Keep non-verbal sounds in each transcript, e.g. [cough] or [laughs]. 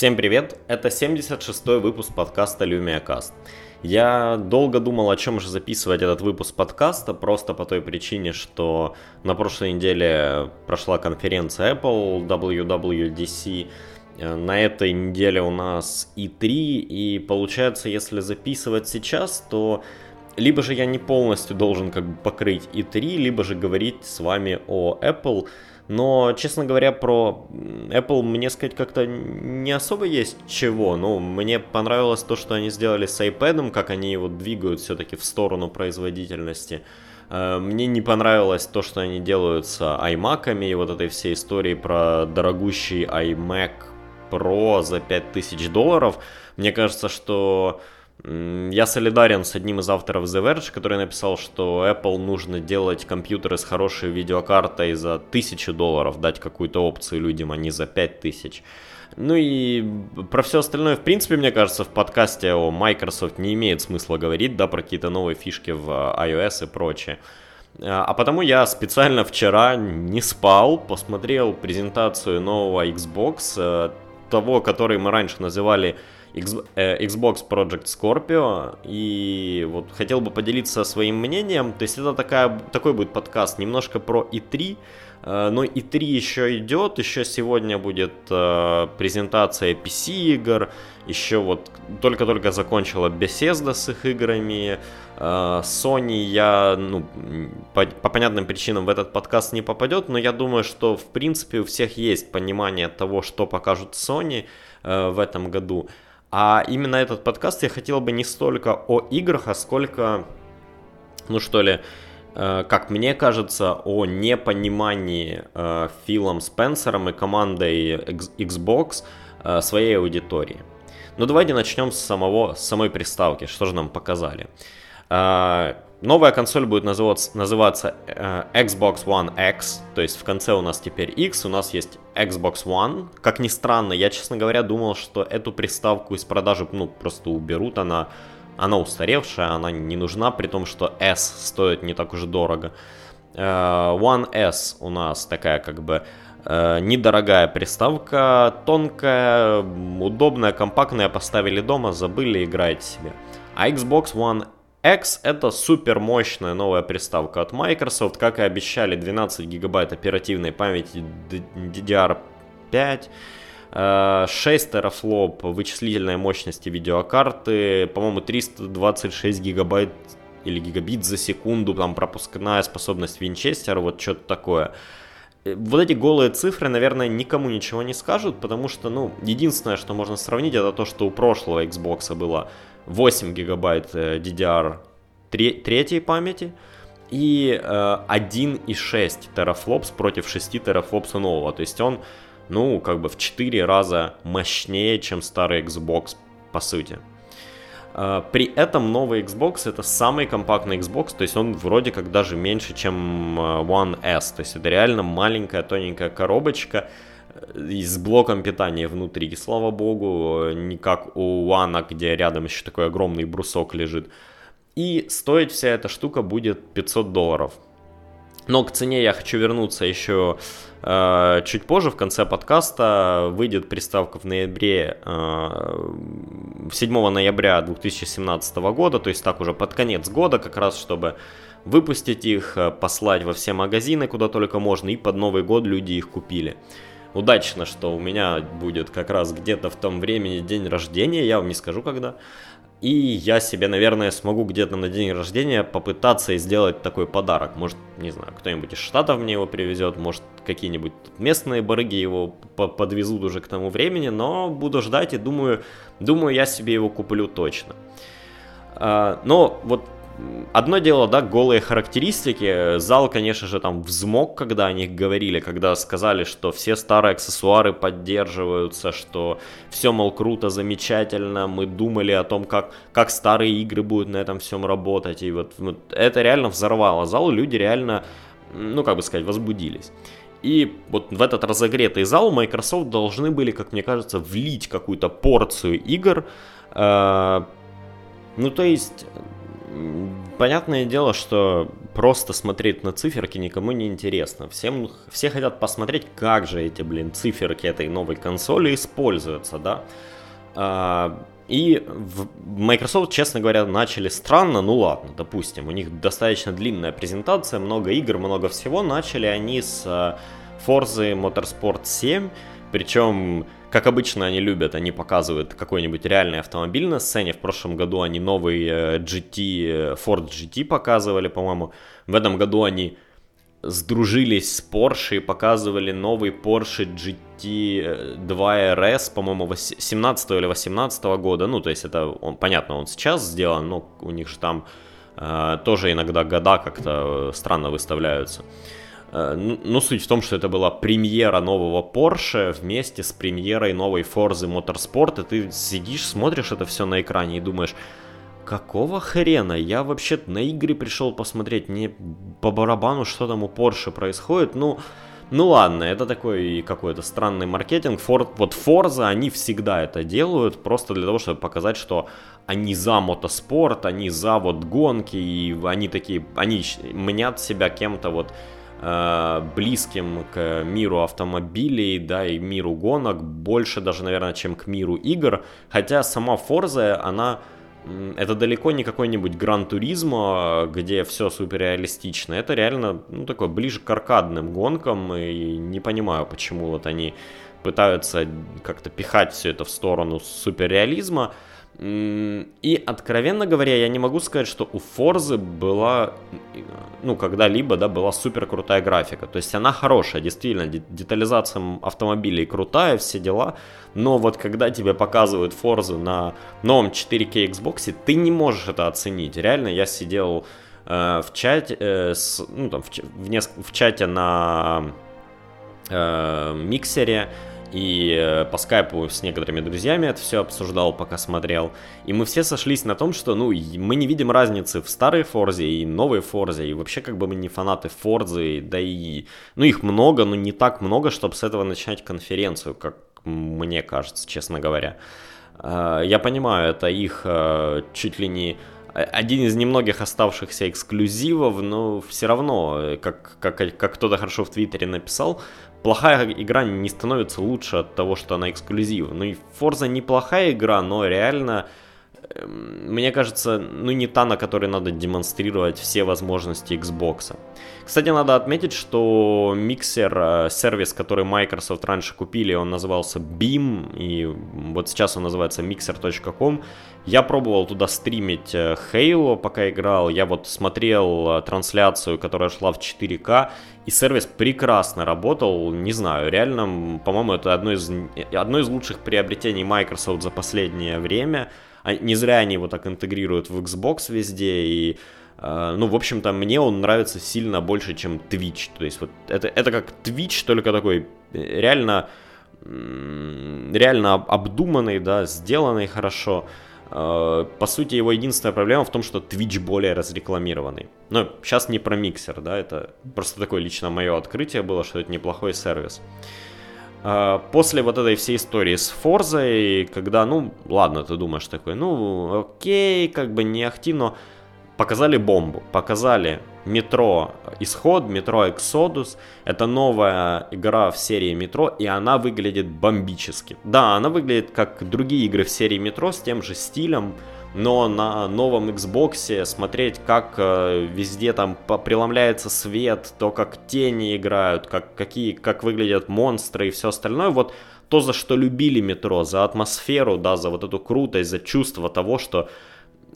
Всем привет! Это 76-й выпуск подкаста LumiaCast. Я долго думал, о чем же записывать этот выпуск подкаста, просто по той причине, что на прошлой неделе прошла конференция Apple WWDC, на этой неделе у нас E3, и получается, если записывать сейчас, то либо же я не полностью должен как бы покрыть E3, либо же говорить с вами о Apple, но, честно говоря, про Apple мне сказать как-то не особо есть чего. Ну, мне понравилось то, что они сделали с iPad, как они его двигают все-таки в сторону производительности. Э, мне не понравилось то, что они делают с iMac и вот этой всей истории про дорогущий iMac Pro за 5000 долларов. Мне кажется, что я солидарен с одним из авторов The Verge, который написал, что Apple нужно делать компьютеры с хорошей видеокартой за 1000 долларов, дать какую-то опцию людям, а не за 5000. Ну и про все остальное, в принципе, мне кажется, в подкасте о Microsoft не имеет смысла говорить, да, про какие-то новые фишки в iOS и прочее. А, а потому я специально вчера не спал, посмотрел презентацию нового Xbox, э, того, который мы раньше называли Э, Xbox Project Scorpio, и вот хотел бы поделиться своим мнением, то есть это такая, такой будет подкаст немножко про E3, э, но E3 еще идет, еще сегодня будет э, презентация PC игр, еще вот только-только закончила Bethesda с их играми, Sony я, ну, по, по понятным причинам в этот подкаст не попадет, но я думаю, что в принципе у всех есть понимание того, что покажут Sony в этом году. А именно этот подкаст я хотел бы не столько о играх, а сколько, ну что ли, э, как мне кажется, о непонимании э, Филом Спенсером и командой Xbox э, своей аудитории. Ну давайте начнем с, самого, с самой приставки, что же нам показали. Новая консоль будет называться, называться э, Xbox One X, то есть в конце у нас теперь X, у нас есть Xbox One. Как ни странно, я, честно говоря, думал, что эту приставку из продажи, ну, просто уберут, она, она устаревшая, она не нужна, при том, что S стоит не так уж дорого. Э, One S у нас такая, как бы, э, недорогая приставка, тонкая, удобная, компактная, поставили дома, забыли, играете себе. А Xbox One X это супер мощная новая приставка от Microsoft, как и обещали, 12 гигабайт оперативной памяти DDR5, 6 э, терафлоп вычислительной мощности видеокарты, по-моему 326 гигабайт или гигабит за секунду, там пропускная способность Винчестера, вот что-то такое. Э, вот эти голые цифры, наверное, никому ничего не скажут, потому что, ну, единственное, что можно сравнить, это то, что у прошлого Xbox было 8 гигабайт э, третьей памяти и э, 1,6 терафлопс против 6 терафлопса нового. То есть он, ну, как бы в 4 раза мощнее, чем старый Xbox, по сути. Э, при этом новый Xbox это самый компактный Xbox, то есть он вроде как даже меньше, чем э, One S. То есть это реально маленькая тоненькая коробочка, и с блоком питания внутри. Слава богу, не как у One, где рядом еще такой огромный брусок лежит. И стоить вся эта штука будет 500 долларов. Но к цене я хочу вернуться еще э, чуть позже, в конце подкаста. Выйдет приставка в ноябре, э, 7 ноября 2017 года, то есть так уже под конец года, как раз чтобы выпустить их, э, послать во все магазины, куда только можно, и под Новый год люди их купили удачно, что у меня будет как раз где-то в том времени день рождения, я вам не скажу когда. И я себе, наверное, смогу где-то на день рождения попытаться сделать такой подарок. Может, не знаю, кто-нибудь из Штатов мне его привезет, может, какие-нибудь местные барыги его подвезут уже к тому времени, но буду ждать и думаю, думаю, я себе его куплю точно. А, но вот Одно дело, да, голые характеристики. Зал, конечно же, там взмок, когда о них говорили, когда сказали, что все старые аксессуары поддерживаются, что все, мол, круто, замечательно. Мы думали о том, как, как старые игры будут на этом всем работать. И вот, вот это реально взорвало зал. Люди реально, ну, как бы сказать, возбудились. И вот в этот разогретый зал Microsoft должны были, как мне кажется, влить какую-то порцию игр. Э, ну, то есть понятное дело, что просто смотреть на циферки никому не интересно. Всем, все хотят посмотреть, как же эти, блин, циферки этой новой консоли используются, да. А, и в Microsoft, честно говоря, начали странно, ну ладно, допустим, у них достаточно длинная презентация, много игр, много всего. Начали они с э, Forza Motorsport 7, причем как обычно они любят, они показывают какой-нибудь реальный автомобиль на сцене. В прошлом году они новый GT, э, Ford GT показывали, по-моему. В этом году они сдружились с Porsche и показывали новый Porsche GT2 RS, по-моему, 17 или 18 года. Ну, то есть это, он, понятно, он сейчас сделан, но у них же там э, тоже иногда года как-то странно выставляются. Э, ну, ну, суть в том, что это была премьера нового Porsche вместе с премьерой новой Forza Motorsport, и ты сидишь, смотришь это все на экране и думаешь, какого хрена? Я вообще на игры пришел посмотреть, не по барабану, что там у Porsche происходит, ну... Ну ладно, это такой какой-то странный маркетинг. Ford, вот Forza, они всегда это делают, просто для того, чтобы показать, что они за мотоспорт, они за вот гонки, и они такие, они мнят себя кем-то вот близким к миру автомобилей, да, и миру гонок, больше даже, наверное, чем к миру игр. Хотя сама Forza, она это далеко не какой-нибудь Гран Туризмо, где все супер реалистично. Это реально, ну, такой ближе к аркадным гонкам, и не понимаю, почему вот они пытаются как-то пихать все это в сторону суперреализма. И, откровенно говоря, я не могу сказать, что у Форзы была, ну, когда-либо, да, была супер крутая графика. То есть она хорошая, действительно, детализация автомобилей крутая, все дела. Но вот когда тебе показывают Форзу на новом 4K Xbox, ты не можешь это оценить. Реально, я сидел э, в чате, э, с, ну, там, в, в, неск- в чате на э, миксере, и э, по скайпу с некоторыми друзьями это все обсуждал, пока смотрел. И мы все сошлись на том, что, ну, мы не видим разницы в старой Форзе и новой Форзе, и вообще как бы мы не фанаты Форзы, да и, ну, их много, но не так много, чтобы с этого начинать конференцию, как мне кажется, честно говоря. Э, я понимаю, это их э, чуть ли не один из немногих оставшихся эксклюзивов, но все равно, как, как, как кто-то хорошо в Твиттере написал, плохая игра не становится лучше от того, что она эксклюзив. Ну и Forza неплохая игра, но реально, мне кажется, ну не та, на которой надо демонстрировать все возможности Xbox. Кстати, надо отметить, что миксер, э, сервис, который Microsoft раньше купили, он назывался Beam, и вот сейчас он называется mixer.com. Я пробовал туда стримить э, Halo, пока играл. Я вот смотрел э, трансляцию, которая шла в 4К, и сервис прекрасно работал. Не знаю, реально, по-моему, это одно из, одно из лучших приобретений Microsoft за последнее время. Не зря они его так интегрируют в Xbox везде, и э, ну, в общем-то, мне он нравится сильно больше, чем Twitch. То есть вот это, это как Twitch, только такой реально, реально обдуманный, да, сделанный хорошо. Э, по сути, его единственная проблема в том, что Twitch более разрекламированный. Но сейчас не про миксер, да, это просто такое лично мое открытие было, что это неплохой сервис. Э, после вот этой всей истории с Форзой, когда, ну, ладно, ты думаешь такой, ну, окей, как бы не ахти, но показали бомбу, показали метро Исход, метро Exodus. Это новая игра в серии метро, и она выглядит бомбически. Да, она выглядит как другие игры в серии метро с тем же стилем, но на новом Xbox смотреть, как э, везде там преломляется свет, то, как тени играют, как, какие, как выглядят монстры и все остальное, вот то, за что любили метро, за атмосферу, да, за вот эту крутость, за чувство того, что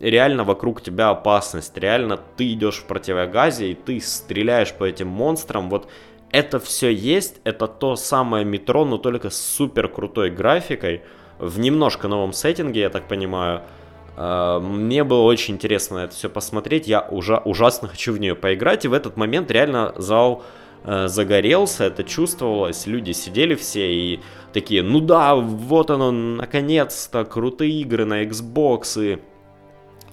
реально вокруг тебя опасность, реально ты идешь в противогазе и ты стреляешь по этим монстрам, вот это все есть, это то самое метро, но только с супер крутой графикой, в немножко новом сеттинге, я так понимаю. А, мне было очень интересно это все посмотреть, я уже ужасно хочу в нее поиграть, и в этот момент реально зал э, загорелся, это чувствовалось, люди сидели все и такие, ну да, вот оно, наконец-то, крутые игры на Xbox, и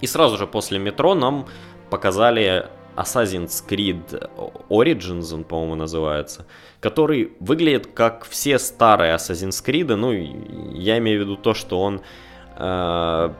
и сразу же после метро нам показали Assassin's Creed Origins, он, по-моему, называется, который выглядит как все старые Assassin's Creed, ну, я имею в виду то, что он... Э,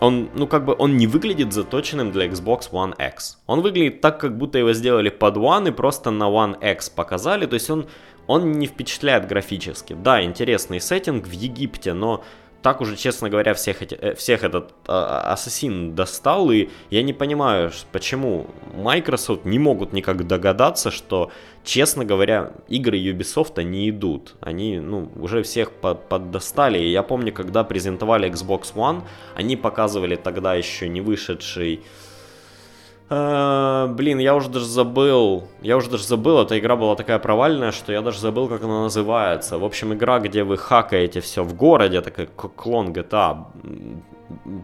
он, ну, как бы, он не выглядит заточенным для Xbox One X. Он выглядит так, как будто его сделали под One и просто на One X показали. То есть он, он не впечатляет графически. Да, интересный сеттинг в Египте, но так уже, честно говоря, всех, эти, э, всех этот ассасин достал, и я не понимаю, почему Microsoft не могут никак догадаться, что, честно говоря, игры Ubisoft не идут. Они, ну, уже всех под, поддостали, и я помню, когда презентовали Xbox One, они показывали тогда еще не вышедший Э, блин, я уже даже забыл. Я уже даже забыл, эта игра была такая провальная, что я даже забыл, как она называется. В общем, игра, где вы хакаете все в городе, такая клон GTA.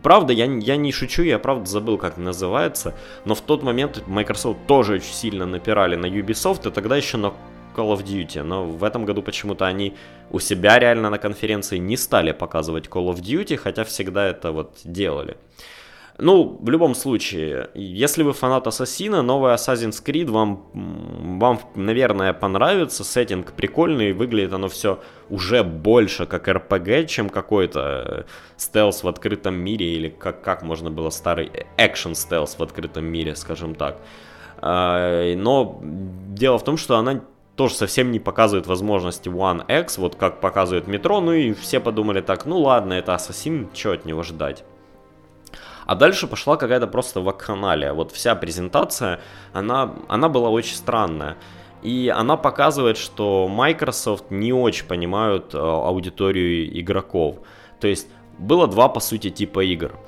Правда, я, я не шучу, я правда забыл, как называется. Но в тот момент Microsoft тоже очень сильно напирали на Ubisoft, и тогда еще на Call of Duty. Но в этом году почему-то они у себя реально на конференции не стали показывать Call of Duty, хотя всегда это вот делали. Ну, в любом случае, если вы фанат Ассасина, новый Assassin's Creed вам, вам, наверное, понравится. Сеттинг прикольный, выглядит оно все уже больше как RPG, чем какой-то э, стелс в открытом мире, или как, как можно было старый экшен стелс в открытом мире, скажем так. А, но дело в том, что она тоже совсем не показывает возможности One X, вот как показывает метро, ну и все подумали так, ну ладно, это Ассасин, что от него ждать. А дальше пошла какая-то просто вакханалия. Вот вся презентация, она, она была очень странная. И она показывает, что Microsoft не очень понимают э, аудиторию игроков. То есть было два, по сути, типа игр.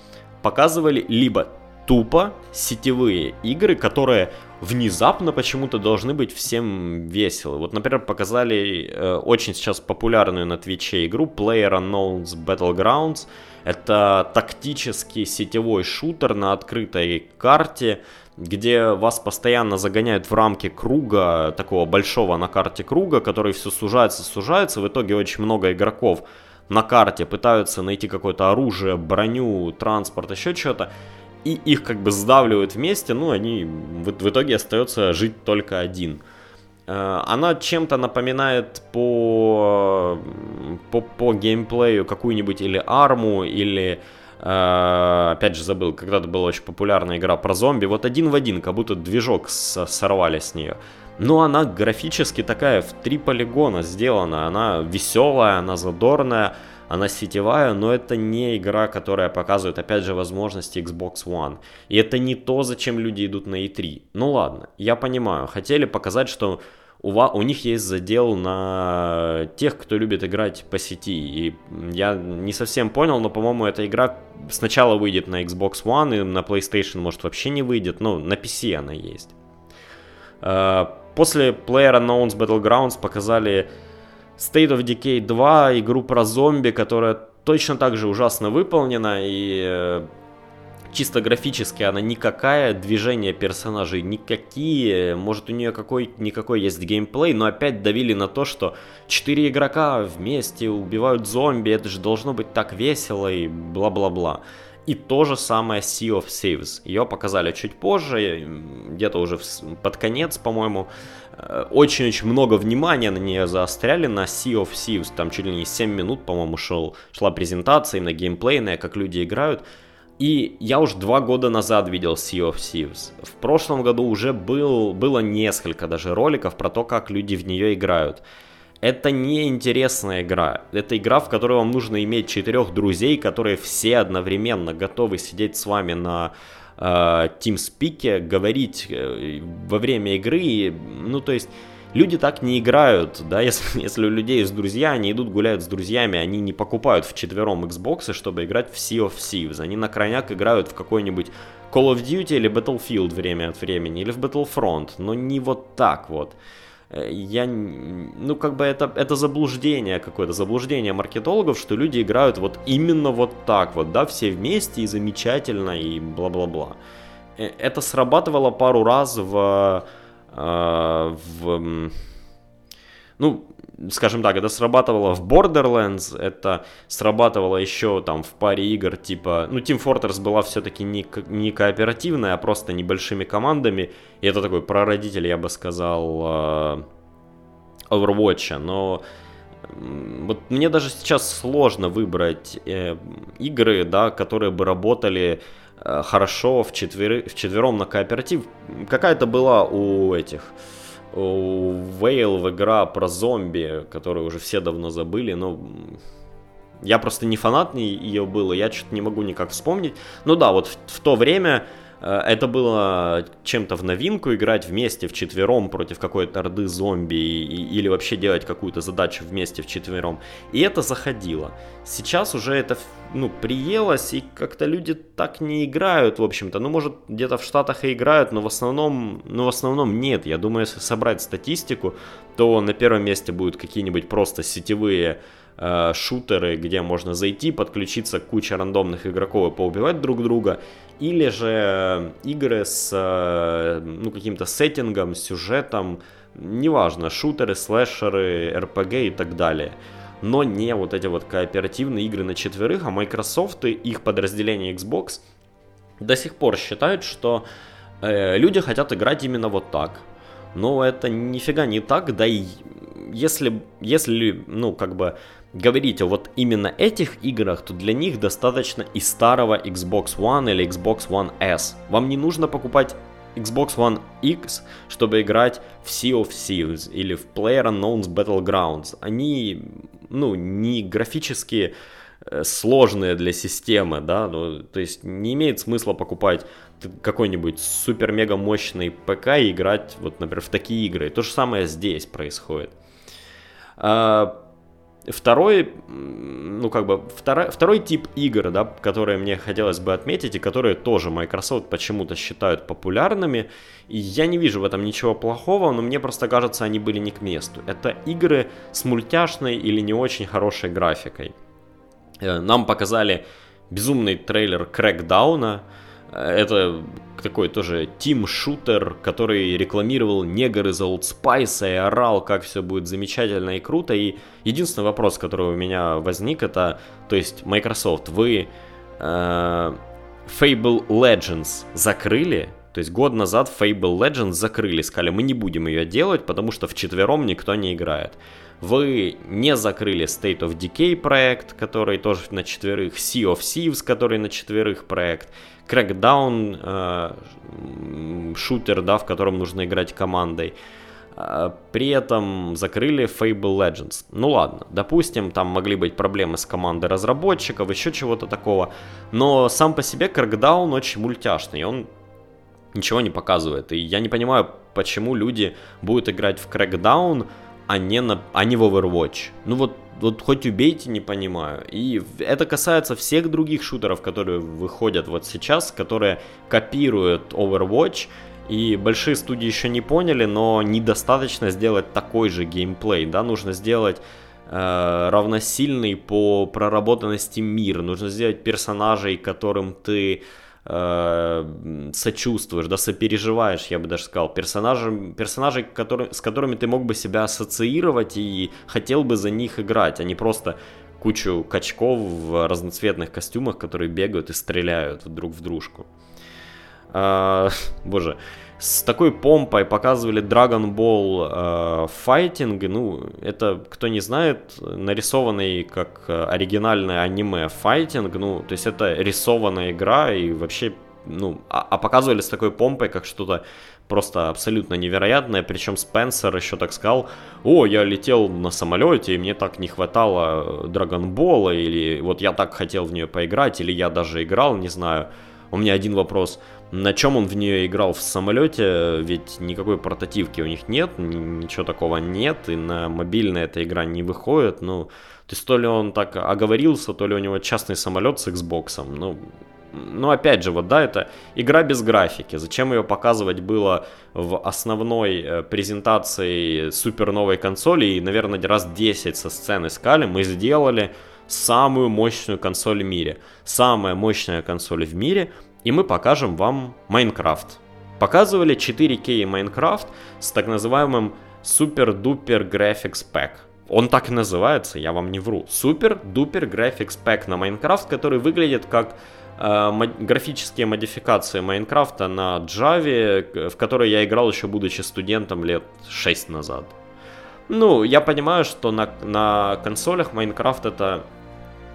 Показывали либо тупо сетевые игры, которые внезапно почему-то должны быть всем веселы. Вот, например, показали э, очень сейчас популярную на Твиче игру PlayerUnknown's Battlegrounds. Это тактический сетевой шутер на открытой карте, где вас постоянно загоняют в рамки круга, такого большого на карте круга, который все сужается, сужается. В итоге очень много игроков на карте пытаются найти какое-то оружие, броню, транспорт, еще что-то и их как бы сдавливают вместе, ну, они в, в итоге остается жить только один. Э, она чем-то напоминает по, по, по геймплею какую-нибудь или арму, или Uh, опять же забыл, когда-то была очень популярная игра про зомби, вот один в один, как будто движок сорвали с нее. Но она графически такая в три полигона сделана, она веселая, она задорная, она сетевая, но это не игра, которая показывает, опять же, возможности Xbox One. И это не то, зачем люди идут на E3. Ну ладно, я понимаю, хотели показать, что у, вас, у них есть задел на тех, кто любит играть по сети. И я не совсем понял, но, по-моему, эта игра сначала выйдет на Xbox One, и на PlayStation, может, вообще не выйдет. Но на PC она есть. Э, после PlayerUnknown's Battlegrounds показали State of Decay 2, игру про зомби, которая точно так же ужасно выполнена и э, чисто графически она никакая, движения персонажей никакие, может у нее какой, никакой есть геймплей, но опять давили на то, что 4 игрока вместе убивают зомби, это же должно быть так весело и бла-бла-бла. И то же самое Sea of Thieves. Ее показали чуть позже, где-то уже под конец, по-моему. Э, очень-очень много внимания на нее заостряли на Sea of Thieves. Там чуть ли не 7 минут, по-моему, шел, шла презентация именно геймплейная, как люди играют. И я уже два года назад видел Sea of Thieves. В прошлом году уже был, было несколько даже роликов про то, как люди в нее играют. Это не интересная игра. Это игра, в которой вам нужно иметь четырех друзей, которые все одновременно готовы сидеть с вами на э, TeamSpeak, говорить э, во время игры. Ну, то есть, люди так не играют, да, [laughs] если, если у людей есть друзья, они идут гуляют с друзьями, они не покупают в четвером Xbox, чтобы играть в Sea of Thieves. Они на крайняк играют в какой-нибудь Call of Duty или Battlefield время от времени, или в Battlefront, но не вот так вот. Э, я, ну, как бы это, это заблуждение какое-то, заблуждение маркетологов, что люди играют вот именно вот так вот, да, все вместе и замечательно и бла-бла-бла. Э, это срабатывало пару раз в, э, в ну, скажем так, это срабатывало в Borderlands, это срабатывало еще там в паре игр, типа, ну, Team Fortress была все-таки не, не кооперативная, а просто небольшими командами, и это такой прародитель, я бы сказал, э, Overwatch, но вот мне даже сейчас сложно выбрать э, игры, да, которые бы работали э, хорошо в, четверы, в четвером на кооператив. Какая-то была у этих, у Вейл игра про зомби, которую уже все давно забыли, но я просто не фанат ее был, и я что-то не могу никак вспомнить. Ну да, вот в, в то время Э, это было чем-то в новинку играть вместе в четвером против какой-то орды зомби или вообще делать какую-то задачу вместе в четвером. И это заходило. Сейчас уже это ну, приелось, и как-то люди так не играют, в общем-то. Ну, может, где-то в Штатах и играют, но в основном, ну, в основном нет. Я думаю, если собрать статистику, то на первом месте будут какие-нибудь просто сетевые э, шутеры, где можно зайти, подключиться к куче рандомных игроков и поубивать друг друга, или же игры с э, ну, каким-то сеттингом, сюжетом, неважно, шутеры, слэшеры, RPG и так далее. Но не вот эти вот кооперативные игры на четверых, а Microsoft и их подразделение Xbox до сих пор считают, что э, люди хотят играть именно вот так. Но это нифига не так, да и если, если, ну, как бы говорить о вот именно этих играх, то для них достаточно и старого Xbox One или Xbox One S. Вам не нужно покупать Xbox One X, чтобы играть в Sea of Thieves или в PlayerUnknown's Battlegrounds. Они, ну, не графически э, сложные для системы, да, ну, то есть не имеет смысла покупать какой-нибудь супер-мега мощный ПК и играть, вот, например, в такие игры. То же самое здесь происходит. А, Второй, ну как бы, второй, второй тип игр, да, которые мне хотелось бы отметить, и которые тоже Microsoft почему-то считают популярными, и я не вижу в этом ничего плохого, но мне просто кажется, они были не к месту. Это игры с мультяшной или не очень хорошей графикой. Э, нам показали безумный трейлер Крэкдауна, это такой тоже тим-шутер, который рекламировал негр из Old Spice и орал, как все будет замечательно и круто. И единственный вопрос, который у меня возник, это, то есть, Microsoft, вы э, Fable Legends закрыли, то есть год назад Fable Legends закрыли, сказали, мы не будем ее делать, потому что в четвером никто не играет. Вы не закрыли State of Decay проект, который тоже на четверых, Sea of Thieves, который на четверых проект, Crackdown, э, шутер, да, в котором нужно играть командой. Э, при этом закрыли Fable Legends. Ну ладно, допустим, там могли быть проблемы с командой разработчиков, еще чего-то такого. Но сам по себе Crackdown очень мультяшный, он ничего не показывает. И я не понимаю, почему люди будут играть в Crackdown, а не, на, а не в Overwatch. Ну вот вот хоть убейте, не понимаю. И это касается всех других шутеров, которые выходят вот сейчас, которые копируют Overwatch. И большие студии еще не поняли, но недостаточно сделать такой же геймплей, да, нужно сделать э, равносильный по проработанности мир, нужно сделать персонажей, которым ты э, сочувствуешь, да, сопереживаешь, я бы даже сказал, персонажи, персонажей, который, с которыми ты мог бы себя ассоциировать и хотел бы за них играть, а не просто кучу качков в разноцветных костюмах, которые бегают и стреляют друг в дружку. Э, [laughs] боже, с такой помпой показывали Dragon Ball э, Fighting. Ну, это, кто не знает, нарисованный как э, оригинальное аниме файтинг. Ну, то есть это рисованная игра и вообще, ну, а, а показывали с такой помпой, как что-то просто абсолютно невероятное. Причем Спенсер еще так сказал, о, я летел на самолете, и мне так не хватало Драгонбола, или вот я так хотел в нее поиграть, или я даже играл, не знаю. У меня один вопрос. На чем он в нее играл в самолете? Ведь никакой портативки у них нет, ничего такого нет, и на мобильная эта игра не выходит. Ну, то есть то ли он так оговорился, то ли у него частный самолет с Xbox. Ну, ну, опять же, вот, да, это игра без графики. Зачем ее показывать было в основной э, презентации супер новой консоли? И, наверное, раз 10 со сцены искали. Мы сделали самую мощную консоль в мире. Самая мощная консоль в мире, и мы покажем вам Майнкрафт. Показывали 4К Майнкрафт с так называемым Duper Graphics Pack. Он так и называется, я вам не вру. Duper Graphics Pack на Майнкрафт, который выглядит как э, графические модификации Майнкрафта на Java, в которой я играл еще будучи студентом лет 6 назад. Ну, я понимаю, что на, на консолях Minecraft это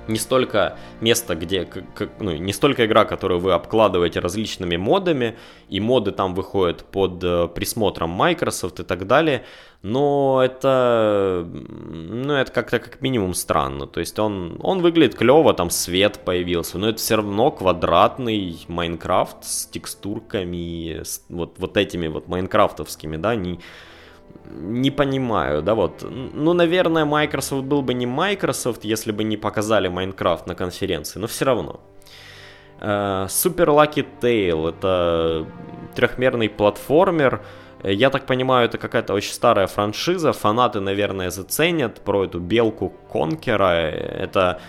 не столько место, где, как, ну, не столько игра, которую вы обкладываете различными модами, и моды там выходят под э, присмотром Microsoft и так далее, но это, ну, это как-то как минимум странно, то есть он, он выглядит клево, там свет появился, но это все равно квадратный Minecraft с текстурками, с вот, вот этими вот майнкрафтовскими, да, не не понимаю, да, вот. Ну, наверное, Microsoft был бы не Microsoft, если бы не показали Майнкрафт на конференции, но все равно. Uh, Super Lucky Tail это трехмерный платформер. Я так понимаю, это какая-то очень старая франшиза. Фанаты, наверное, заценят про эту белку Конкера. Это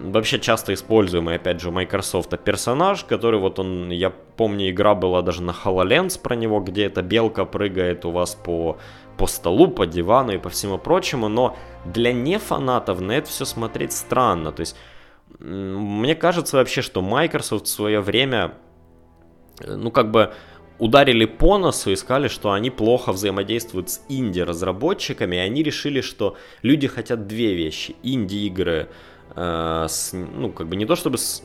вообще часто используемый, опять же, Microsoft персонаж, который вот он, я помню, игра была даже на HoloLens про него, где эта белка прыгает у вас по, по столу, по дивану и по всему прочему, но для нефанатов на это все смотреть странно, то есть мне кажется вообще, что Microsoft в свое время, э, ну как бы ударили по носу и сказали, что они плохо взаимодействуют с инди-разработчиками, и они решили, что люди хотят две вещи. Инди-игры с, ну, как бы не то чтобы с,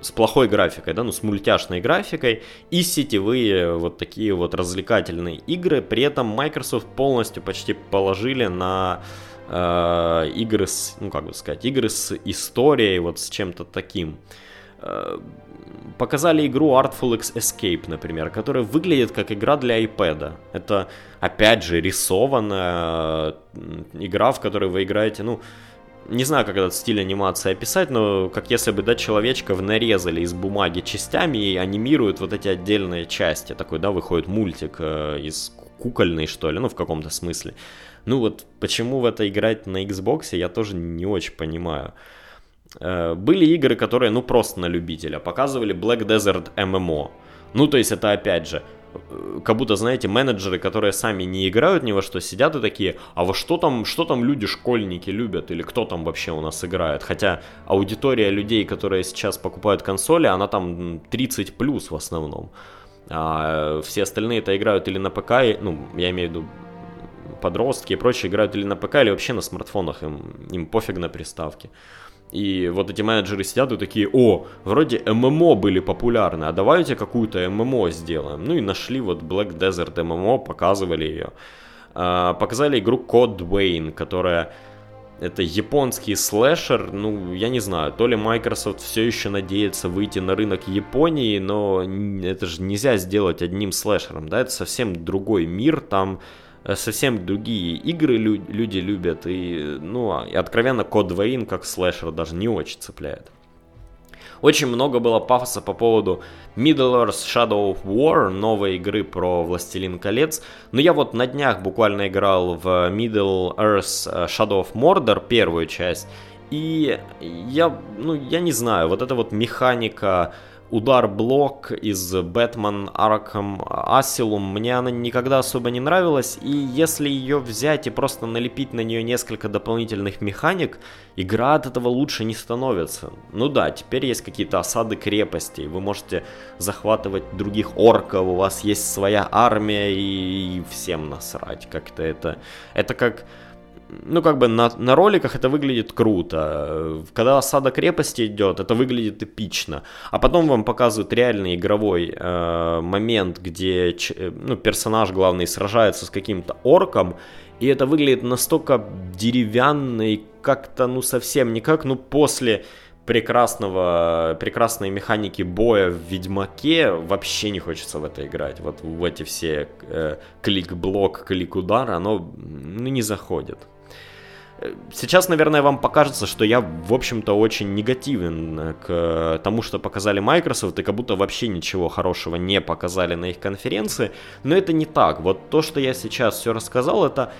с плохой графикой, да, но с мультяшной графикой и сетевые вот такие вот развлекательные игры. При этом Microsoft полностью почти положили на э, игры с, ну, как бы сказать, игры с историей, вот с чем-то таким. Э, показали игру Artful Escape, например, которая выглядит как игра для iPad. Это, опять же, рисованная э, игра, в которой вы играете, ну, не знаю, как этот стиль анимации описать, но как если бы, да, человечков нарезали из бумаги частями и анимируют вот эти отдельные части. Такой, да, выходит мультик э, из кукольный, что ли, ну, в каком-то смысле. Ну вот, почему в это играть на Xbox, я тоже не очень понимаю. Э, были игры, которые, ну, просто на любителя. Показывали Black Desert MMO. Ну, то есть это, опять же, как будто, знаете, менеджеры, которые сами не играют ни во что, сидят и такие, а во что там, что там люди, школьники любят, или кто там вообще у нас играет? Хотя аудитория людей, которые сейчас покупают консоли, она там 30 плюс в основном. А все остальные-то играют или на ПК, ну, я имею в виду подростки и прочие играют или на ПК, или вообще на смартфонах, им, им пофиг на приставки. И вот эти менеджеры сидят и такие, о, вроде MMO были популярны, а давайте какую-то MMO сделаем. Ну и нашли вот Black Desert MMO, показывали ее. А, показали игру Code Vein, которая это японский слэшер, ну, я не знаю, то ли Microsoft все еще надеется выйти на рынок Японии, но это же нельзя сделать одним слэшером, да, это совсем другой мир, там совсем другие игры лю- люди любят, и, ну, а, и откровенно Код Vein как слэшер даже не очень цепляет. Очень много было пафоса по поводу Middle-earth Shadow of War, новой игры про Властелин колец. Но я вот на днях буквально играл в Middle-earth э, Shadow of Mordor, первую часть. И я, ну, я не знаю, вот эта вот механика удар-блок из Batman Arkham Asylum. Мне она никогда особо не нравилась, и если ее взять и просто налепить на нее несколько дополнительных механик, игра от этого лучше не становится. Ну да, теперь есть какие-то осады крепостей, вы можете захватывать других орков, у вас есть своя армия и всем насрать. Как-то это... Это как ну, как бы на, на роликах это выглядит круто. Когда осада крепости идет, это выглядит эпично. А потом вам показывают реальный игровой э, момент, где ч, ну, персонаж главный сражается с каким-то орком, и это выглядит настолько деревянно и как-то, ну, совсем никак, ну, после прекрасного, прекрасной механики боя в Ведьмаке вообще не хочется в это играть. Вот в эти все э, клик-блок, клик-удар, оно ну, не заходит. Сейчас, наверное, вам покажется, что я, в общем-то, очень негативен к тому, что показали Microsoft, и как будто вообще ничего хорошего не показали на их конференции. Но это не так. Вот то, что я сейчас все рассказал, это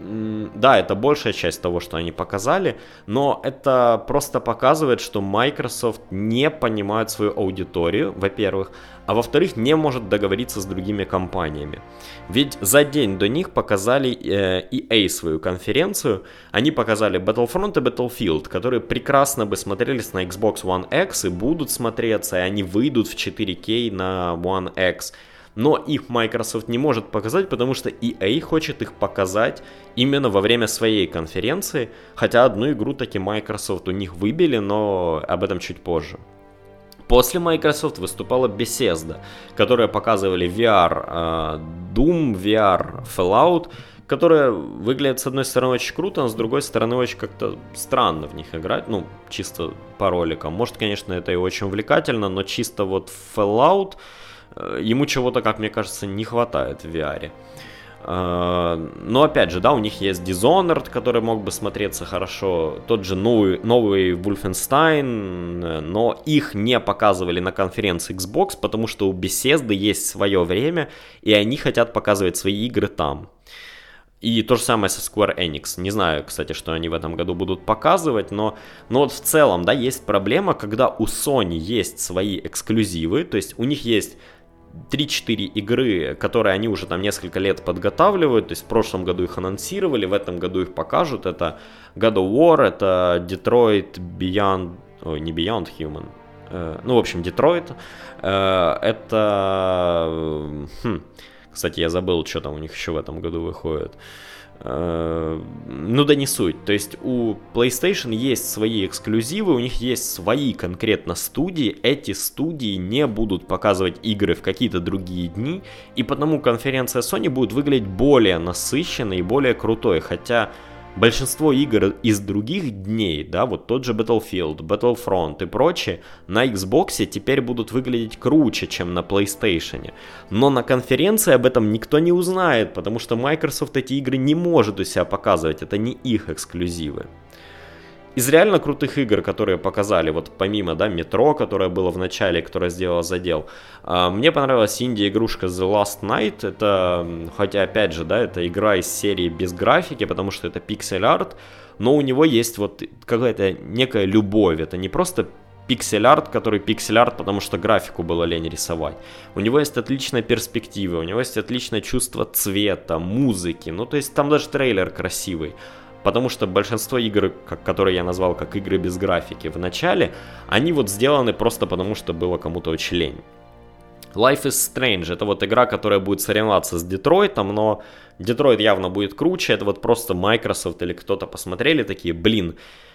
да, это большая часть того, что они показали, но это просто показывает, что Microsoft не понимает свою аудиторию, во-первых, а во-вторых, не может договориться с другими компаниями. Ведь за день до них показали э, EA свою конференцию, они показали Battlefront и Battlefield, которые прекрасно бы смотрелись на Xbox One X и будут смотреться, и они выйдут в 4K на One X. но их Microsoft не может показать, потому что EA хочет их показать именно во время своей конференции, хотя одну игру таки Microsoft у них выбили, но об этом чуть позже. После Microsoft выступала Bethesda, которая показывали VR э, Doom, VR Fallout, которая выглядит с одной стороны очень круто, но с другой стороны очень как-то странно в них играть, ну, чисто по роликам. Может, конечно, это и очень увлекательно, но чисто вот Fallout, ему чего-то, как мне кажется, не хватает в VR. Э, но опять же, да, у них есть Dishonored, который мог бы смотреться хорошо, тот же новый, новый Wolfenstein, но их не показывали на конференции Xbox, потому что у Bethesda есть свое время, и они хотят показывать свои игры там. И то же самое со Square Enix. Не знаю, кстати, что они в этом году будут показывать, но, но вот в целом, да, есть проблема, когда у Sony есть свои эксклюзивы, то есть у них есть 3-4 игры, которые они уже там несколько лет подготавливают, то есть в прошлом году их анонсировали, в этом году их покажут, это God of War, это Detroit Beyond, ой, не Beyond Human, э, ну, в общем, Detroit, э, это, хм, кстати, я забыл, что там у них еще в этом году выходит. Э, ну да не суть. То есть у PlayStation есть свои эксклюзивы, у них есть свои конкретно студии. Эти студии не будут показывать игры в какие-то другие дни, и потому конференция Sony будет выглядеть более насыщенной и более крутой. Хотя большинство игр из других дней, да, вот тот же Battlefield, Battlefront и прочее, на Xbox теперь будут выглядеть круче, чем на PlayStation. Но на конференции об этом никто не узнает, потому что Microsoft эти игры не может у себя показывать, это не их эксклюзивы из реально крутых игр, которые показали, вот помимо, да, Метро, которое было в начале, которое сделало задел, а, мне понравилась инди-игрушка The Last Night, это, хотя, опять же, да, это игра из серии без графики, потому что это пиксель-арт, но у него есть вот какая-то некая любовь, это не просто пиксель-арт, который пиксель-арт, потому что графику было лень рисовать. У него есть отличная перспектива, у него есть отличное чувство цвета, музыки, ну то есть там даже трейлер красивый потому что большинство игр, которые я назвал как игры без графики в начале, они вот сделаны просто потому, что было кому-то очень лень. Life is Strange это вот игра, которая будет соревноваться с Детройтом, но Детройт явно будет круче, это вот просто Microsoft или кто-то посмотрели такие, блин,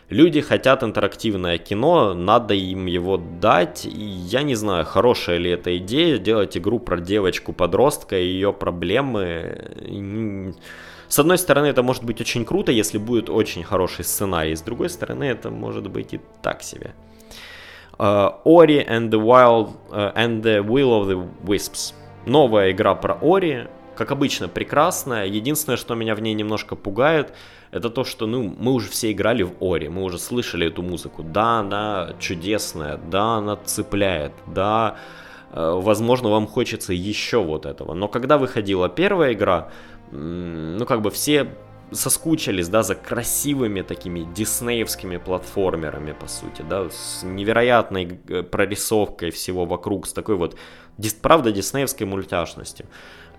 люди хотят интерактивное кино, надо им его дать, и я не знаю, хорошая ли эта идея, делать игру про девочку-подростка и ее проблемы, с одной стороны, это может быть очень круто, если будет очень хороший сценарий, с другой стороны, это может быть и так себе. Uh, Ori and the Wild uh, and the Will of the Wisps. Новая игра про Ори, как обычно, прекрасная. Единственное, что меня в ней немножко пугает, это то, что ну, мы уже все играли в Ори, мы уже слышали эту музыку. Да, она чудесная, да, она цепляет, да, э, возможно, вам хочется еще вот этого. Но когда выходила первая игра, ну, как бы все соскучились, да, за красивыми такими диснеевскими платформерами, по сути, да, с невероятной э, прорисовкой всего вокруг, с такой вот, правда, диснеевской мультяшностью.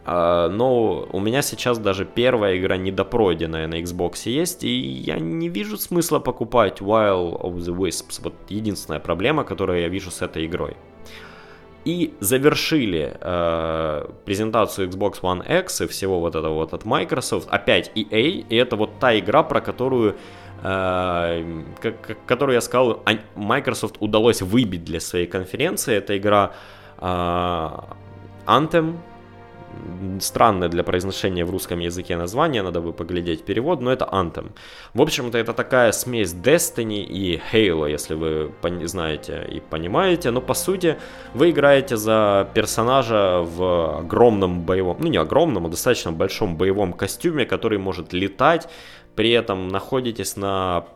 А, но у меня сейчас даже первая игра недопройденная на Xbox есть, и я не вижу смысла покупать Wild of the Wisps. Вот единственная проблема, которую я вижу с этой игрой. И завершили э, презентацию Xbox One X и всего вот этого вот от Microsoft, опять EA, и это вот та игра, про которую, э, которую я сказал, Microsoft удалось выбить для своей конференции. Это игра э, Anthem, странное для произношения в русском языке название, надо бы поглядеть перевод, но это Anthem. В общем-то, это такая смесь Destiny и Halo, если вы знаете и понимаете, но по сути вы играете за персонажа в огромном боевом, ну не огромном, а достаточно большом боевом костюме, который может летать, при этом находитесь на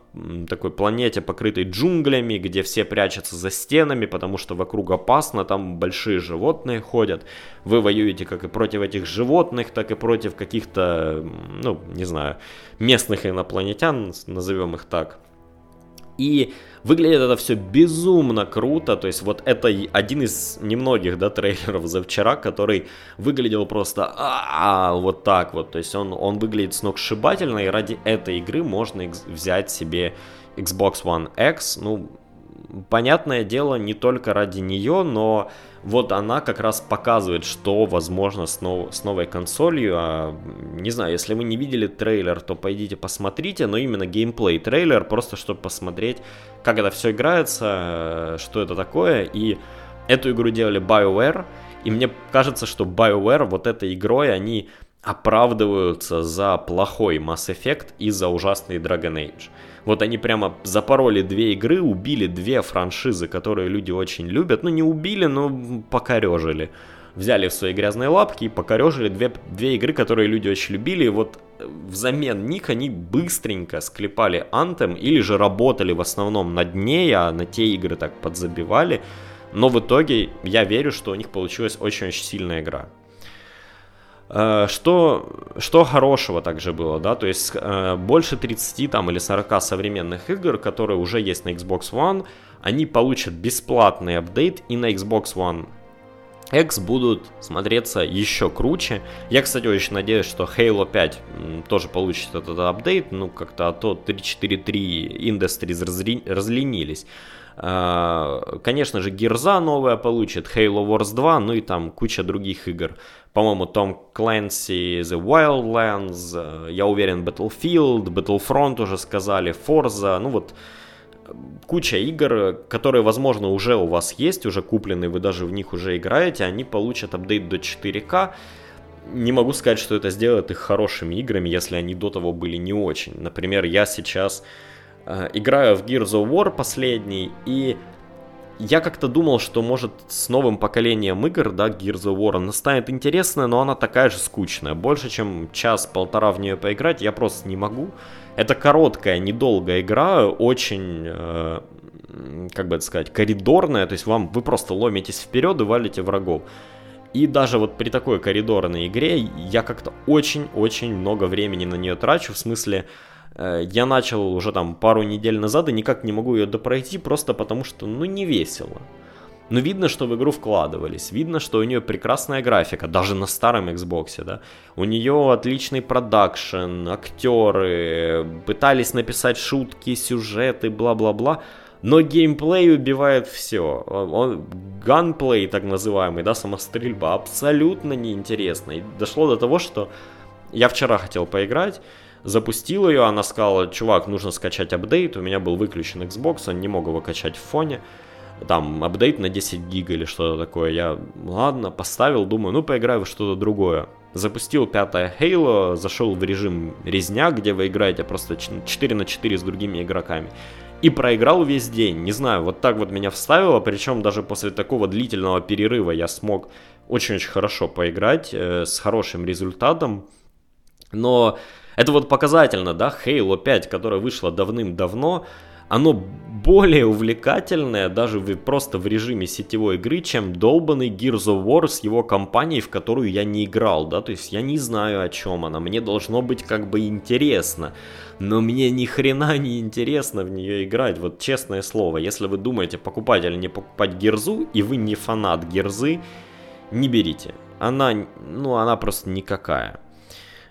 такой планете, покрытой джунглями, где все прячутся за стенами, потому что вокруг опасно, там большие животные ходят. Вы воюете как и против этих животных, так и против каких-то, ну, не знаю, местных инопланетян, назовем их так. И выглядит это все безумно круто. То есть вот это один из немногих, да, трейлеров за вчера, который выглядел просто а, -а, -а вот так вот. То есть он, он выглядит сногсшибательно, и ради этой игры можно взять себе Xbox One X. Ну, понятное дело, не только ради нее, но вот она как раз показывает, что возможно с, нов- с новой консолью. А, не знаю, если вы не видели трейлер, то пойдите посмотрите, но именно геймплей трейлер, просто чтобы посмотреть, как это все играется, что это такое. И эту игру делали BioWare, и мне кажется, что BioWare вот этой игрой, они оправдываются за плохой Mass Effect и за ужасный Dragon Age. Вот они прямо запороли две игры, убили две франшизы, которые люди очень любят. Ну, не убили, но покорежили. Взяли в свои грязные лапки и покорежили две, две игры, которые люди очень любили. И вот взамен них они быстренько склепали Anthem или же работали в основном над ней, а на те игры так подзабивали. Но в итоге я верю, что у них получилась очень-очень сильная игра. Э, что, что хорошего также было, да, то есть э, больше 30 там или 40 современных игр, которые уже есть на Xbox One, они получат бесплатный апдейт и на Xbox One X будут смотреться еще круче. Я, кстати, очень надеюсь, что Halo 5 тоже получит этот апдейт, ну как-то а то 3.4.3 Industries разленились. Э, конечно же, Герза новая получит, Halo Wars 2, ну и там куча других игр. По-моему, Том Clancy The Wildlands, э, я уверен, Battlefield, Battlefront уже сказали, Forza, ну вот куча игр, которые, возможно, уже у вас есть, уже куплены, вы даже в них уже играете, они получат апдейт до 4К. Не могу сказать, что это сделает их хорошими играми, если они до того были не очень. Например, я сейчас Э, играю в Gears of War последний, и я как-то думал, что может с новым поколением игр, да, Gears of War, она станет интересная, но она такая же скучная. Больше, чем час-полтора в нее поиграть я просто не могу. Это короткая, недолгая игра, очень, э, как бы это сказать, коридорная, то есть вам, вы просто ломитесь вперед и валите врагов. И даже вот при такой коридорной игре я как-то очень-очень много времени на нее трачу, в смысле, Э, я начал уже там пару недель назад и никак не могу ее допройти, просто потому что, ну, не весело. Но видно, что в игру вкладывались, видно, что у нее прекрасная графика, даже на старом Xbox, да. У нее отличный продакшн, актеры, пытались написать шутки, сюжеты, бла-бла-бла. Но геймплей убивает все. Он, ганплей, так называемый, да, самострельба, абсолютно неинтересно. И дошло до того, что я вчера хотел поиграть, запустил ее, она сказала, чувак, нужно скачать апдейт, у меня был выключен Xbox, он не мог его качать в фоне, там, апдейт на 10 гиг или что-то такое, я, ладно, поставил, думаю, ну, поиграю в что-то другое. Запустил пятое Halo, зашел в режим резня, где вы играете просто 4 на 4 с другими игроками. И проиграл весь день, не знаю, вот так вот меня вставило, причем даже после такого длительного перерыва я смог очень-очень хорошо поиграть, э, с хорошим результатом. Но это вот показательно, да, Halo 5, которая вышла давным-давно, оно более увлекательное даже в, просто в режиме сетевой игры, чем долбанный Gears of War с его компанией, в которую я не играл, да, то есть я не знаю о чем она, мне должно быть как бы интересно, но мне ни хрена не интересно в нее играть, вот честное слово, если вы думаете покупать или не покупать Герзу, и вы не фанат Герзы, не берите, она, ну, она просто никакая.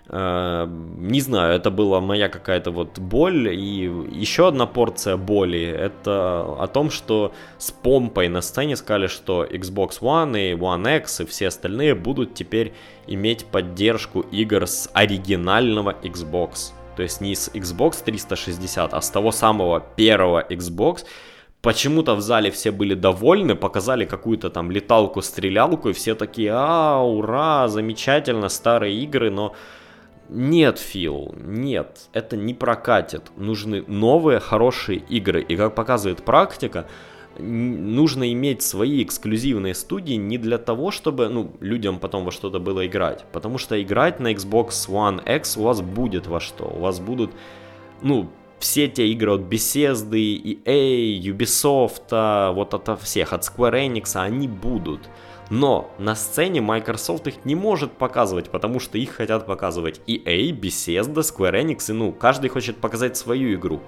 Э, не знаю, это была моя какая-то вот боль. И еще одна порция боли, это о том, что с помпой на сцене сказали, что Xbox One и One X и все остальные будут теперь иметь поддержку игр с оригинального Xbox. То есть не с Xbox 360, а с того самого первого Xbox. Почему-то в зале все были довольны, показали какую-то там леталку-стрелялку, и все такие, а, ура, замечательно, старые игры, но нет, Фил, нет, это не прокатит. Нужны новые хорошие игры. И как показывает практика, нужно иметь свои эксклюзивные студии не для того, чтобы ну, людям потом во что-то было играть. Потому что играть на Xbox One X у вас будет во что. У вас будут, ну, все те игры от Bethesda, EA, Ubisoft, вот от всех, от Square Enix, они будут. Но на сцене Microsoft их не может показывать, потому что их хотят показывать EA, Bethesda, Square Enix, и ну, каждый хочет показать свою игру.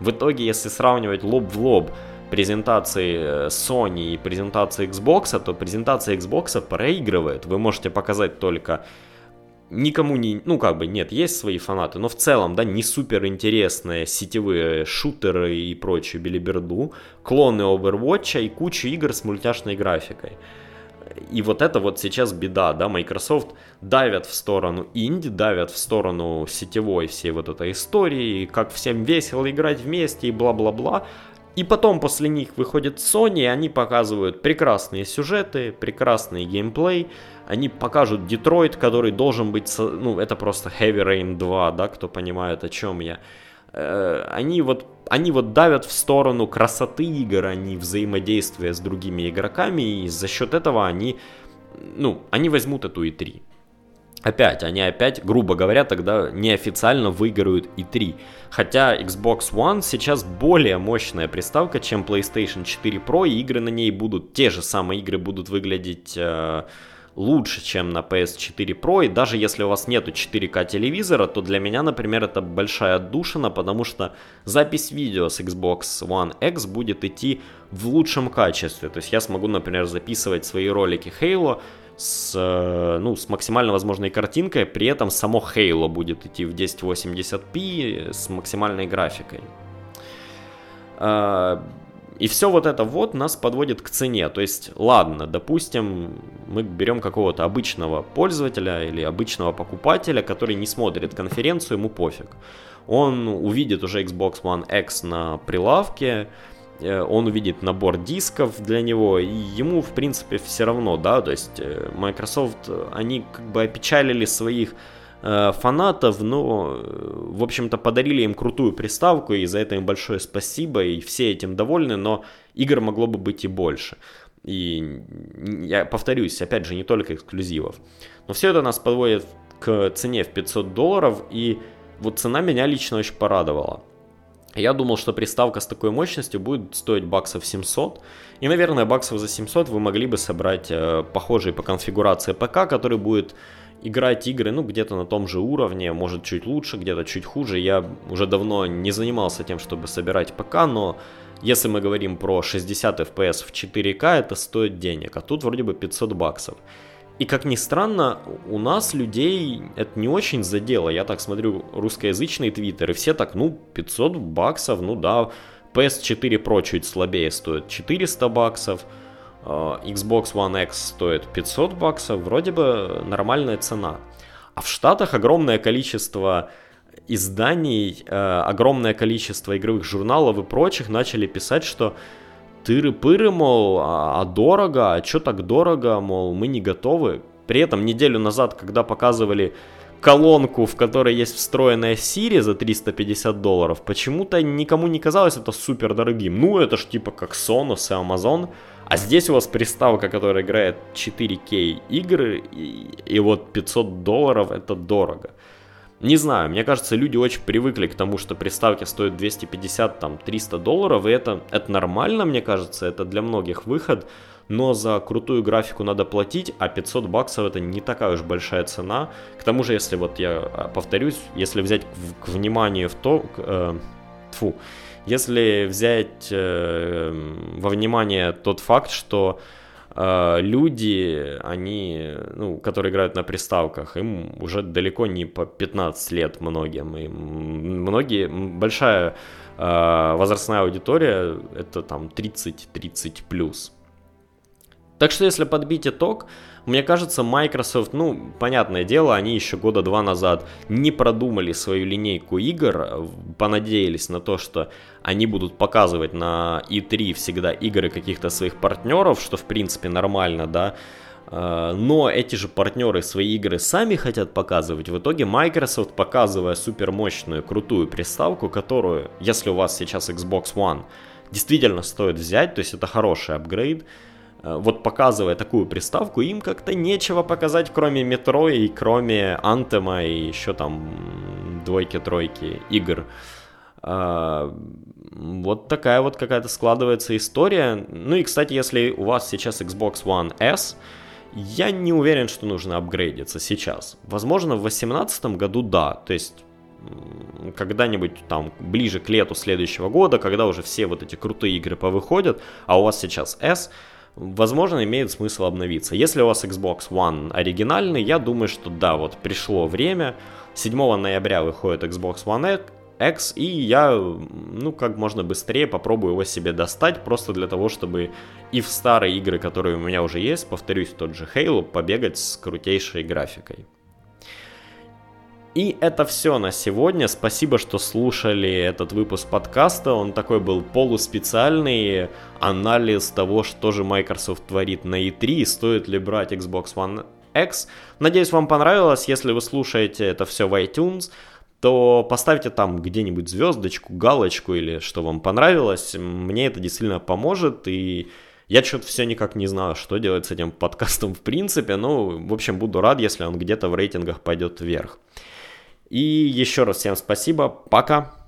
В итоге, если сравнивать лоб в лоб презентации э, Sony и презентации Xbox, то презентация Xbox проигрывает. Вы можете показать только никому не, ну как бы нет, есть свои фанаты, но в целом, да, не супер интересные сетевые шутеры и прочую билиберду, клоны Overwatch и куча игр с мультяшной графикой. И вот это вот сейчас беда, да, Microsoft давят в сторону инди, давят в сторону сетевой всей вот этой истории, как всем весело играть вместе и бла-бла-бла. И потом после них выходит Sony, и они показывают прекрасные сюжеты, прекрасный геймплей, они покажут Детройт, который должен быть, ну, это просто Heavy Rain 2, да, кто понимает, о чем я. Э, они вот, они вот давят в сторону красоты игр, а не взаимодействия с другими игроками, и за счет этого они, ну, они возьмут эту E3. Опять, они опять, грубо говоря, тогда неофициально выиграют E3. Хотя Xbox One сейчас более мощная приставка, чем PlayStation 4 Pro, и игры на ней будут, те же самые игры будут выглядеть... Э, лучше, чем на PS4 Pro, и даже если у вас нету 4К телевизора, то для меня, например, это большая отдушина, потому что запись видео с Xbox One X будет идти в лучшем качестве, то есть я смогу, например, записывать свои ролики Halo с, э, ну, с максимально возможной картинкой, при этом само Halo будет идти в 1080p с максимальной графикой. И все вот это вот нас подводит к цене. То есть, ладно, допустим, мы берем какого-то обычного пользователя или обычного покупателя, который не смотрит конференцию, ему пофиг. Он увидит уже Xbox One X на прилавке, э, он увидит набор дисков для него, и ему, в принципе, все равно, да, то есть э, Microsoft, они как бы опечалили своих фанатов, но, э, в общем-то, подарили им крутую приставку, и за это им большое спасибо, и все этим довольны, но игр могло бы быть и больше. И я повторюсь, опять же, не только эксклюзивов. Но все это нас подводит к цене в 500 долларов, и вот цена меня лично очень порадовала. Я думал, что приставка с такой мощностью будет стоить баксов 700. И, наверное, баксов за 700 вы могли бы собрать э, похожий по конфигурации ПК, который будет играть игры, ну, где-то на том же уровне, может, чуть лучше, где-то чуть хуже. Я уже давно не занимался тем, чтобы собирать ПК, но если мы говорим про 60 FPS в 4К, это стоит денег, а тут вроде бы 500 баксов. И как ни странно, у нас людей это не очень задело. Я так смотрю русскоязычные твиттеры, все так, ну, 500 баксов, ну да, PS4 Pro чуть слабее стоит 400 баксов, Xbox One X стоит 500 баксов, вроде бы нормальная цена. А в Штатах огромное количество изданий, э, огромное количество игровых журналов и прочих начали писать, что тыры-пыры, мол, а, а дорого, а что так дорого, мол, мы не готовы. При этом неделю назад, когда показывали колонку, в которой есть встроенная Siri за 350 долларов, почему-то никому не казалось это супер дорогим. Ну, это ж типа как Sonos и Amazon. А здесь у вас приставка, которая играет 4К игры, и, и вот 500 долларов это дорого. Не знаю, мне кажется, люди очень привыкли к тому, что приставки стоят 250, там, 300 долларов, и это, это нормально, мне кажется, это для многих выход, но за крутую графику надо платить, а 500 баксов это не такая уж большая цена. К тому же, если вот я а, повторюсь, если взять к, к вниманию в то, к, э, тьфу, если взять э, во внимание тот факт, что э, люди, они, ну, которые играют на приставках, им уже далеко не по 15 лет многим. И многие, большая э, возрастная аудитория, это там 30-30 плюс. Так что если подбить итог, мне кажется, Microsoft, ну, понятное дело, они еще года два назад не продумали свою линейку игр, понадеялись на то, что они будут показывать на E3 всегда игры каких-то своих партнеров, что в принципе нормально, да, э, но эти же партнеры свои игры сами хотят показывать. В итоге Microsoft, показывая супермощную, крутую приставку, которую, если у вас сейчас Xbox One, действительно стоит взять, то есть это хороший апгрейд, вот показывая такую приставку, им как-то нечего показать, кроме метро и кроме Антема и еще там двойки-тройки игр. А, вот такая вот какая-то складывается история. Ну и, кстати, если у вас сейчас Xbox One S, я не уверен, что нужно апгрейдиться сейчас. Возможно, в 2018 году да. То есть когда-нибудь там ближе к лету следующего года, когда уже все вот эти крутые игры повыходят, а у вас сейчас S, возможно, имеет смысл обновиться. Если у вас Xbox One оригинальный, я думаю, что да, вот пришло время. 7 ноября выходит Xbox One X, и я, ну, как можно быстрее попробую его себе достать, просто для того, чтобы и в старые игры, которые у меня уже есть, повторюсь, тот же Halo, побегать с крутейшей графикой. И это все на сегодня. Спасибо, что слушали этот выпуск подкаста. Он такой был полуспециальный анализ того, что же Microsoft творит на E3, стоит ли брать Xbox One X. Надеюсь, вам понравилось. Если вы слушаете это все в iTunes, то поставьте там где-нибудь звездочку, галочку или что вам понравилось. Мне это действительно поможет, и я что-то все никак не знаю, что делать с этим подкастом в принципе. Ну, в общем, буду рад, если он где-то в рейтингах пойдет вверх. И еще раз всем спасибо. Пока.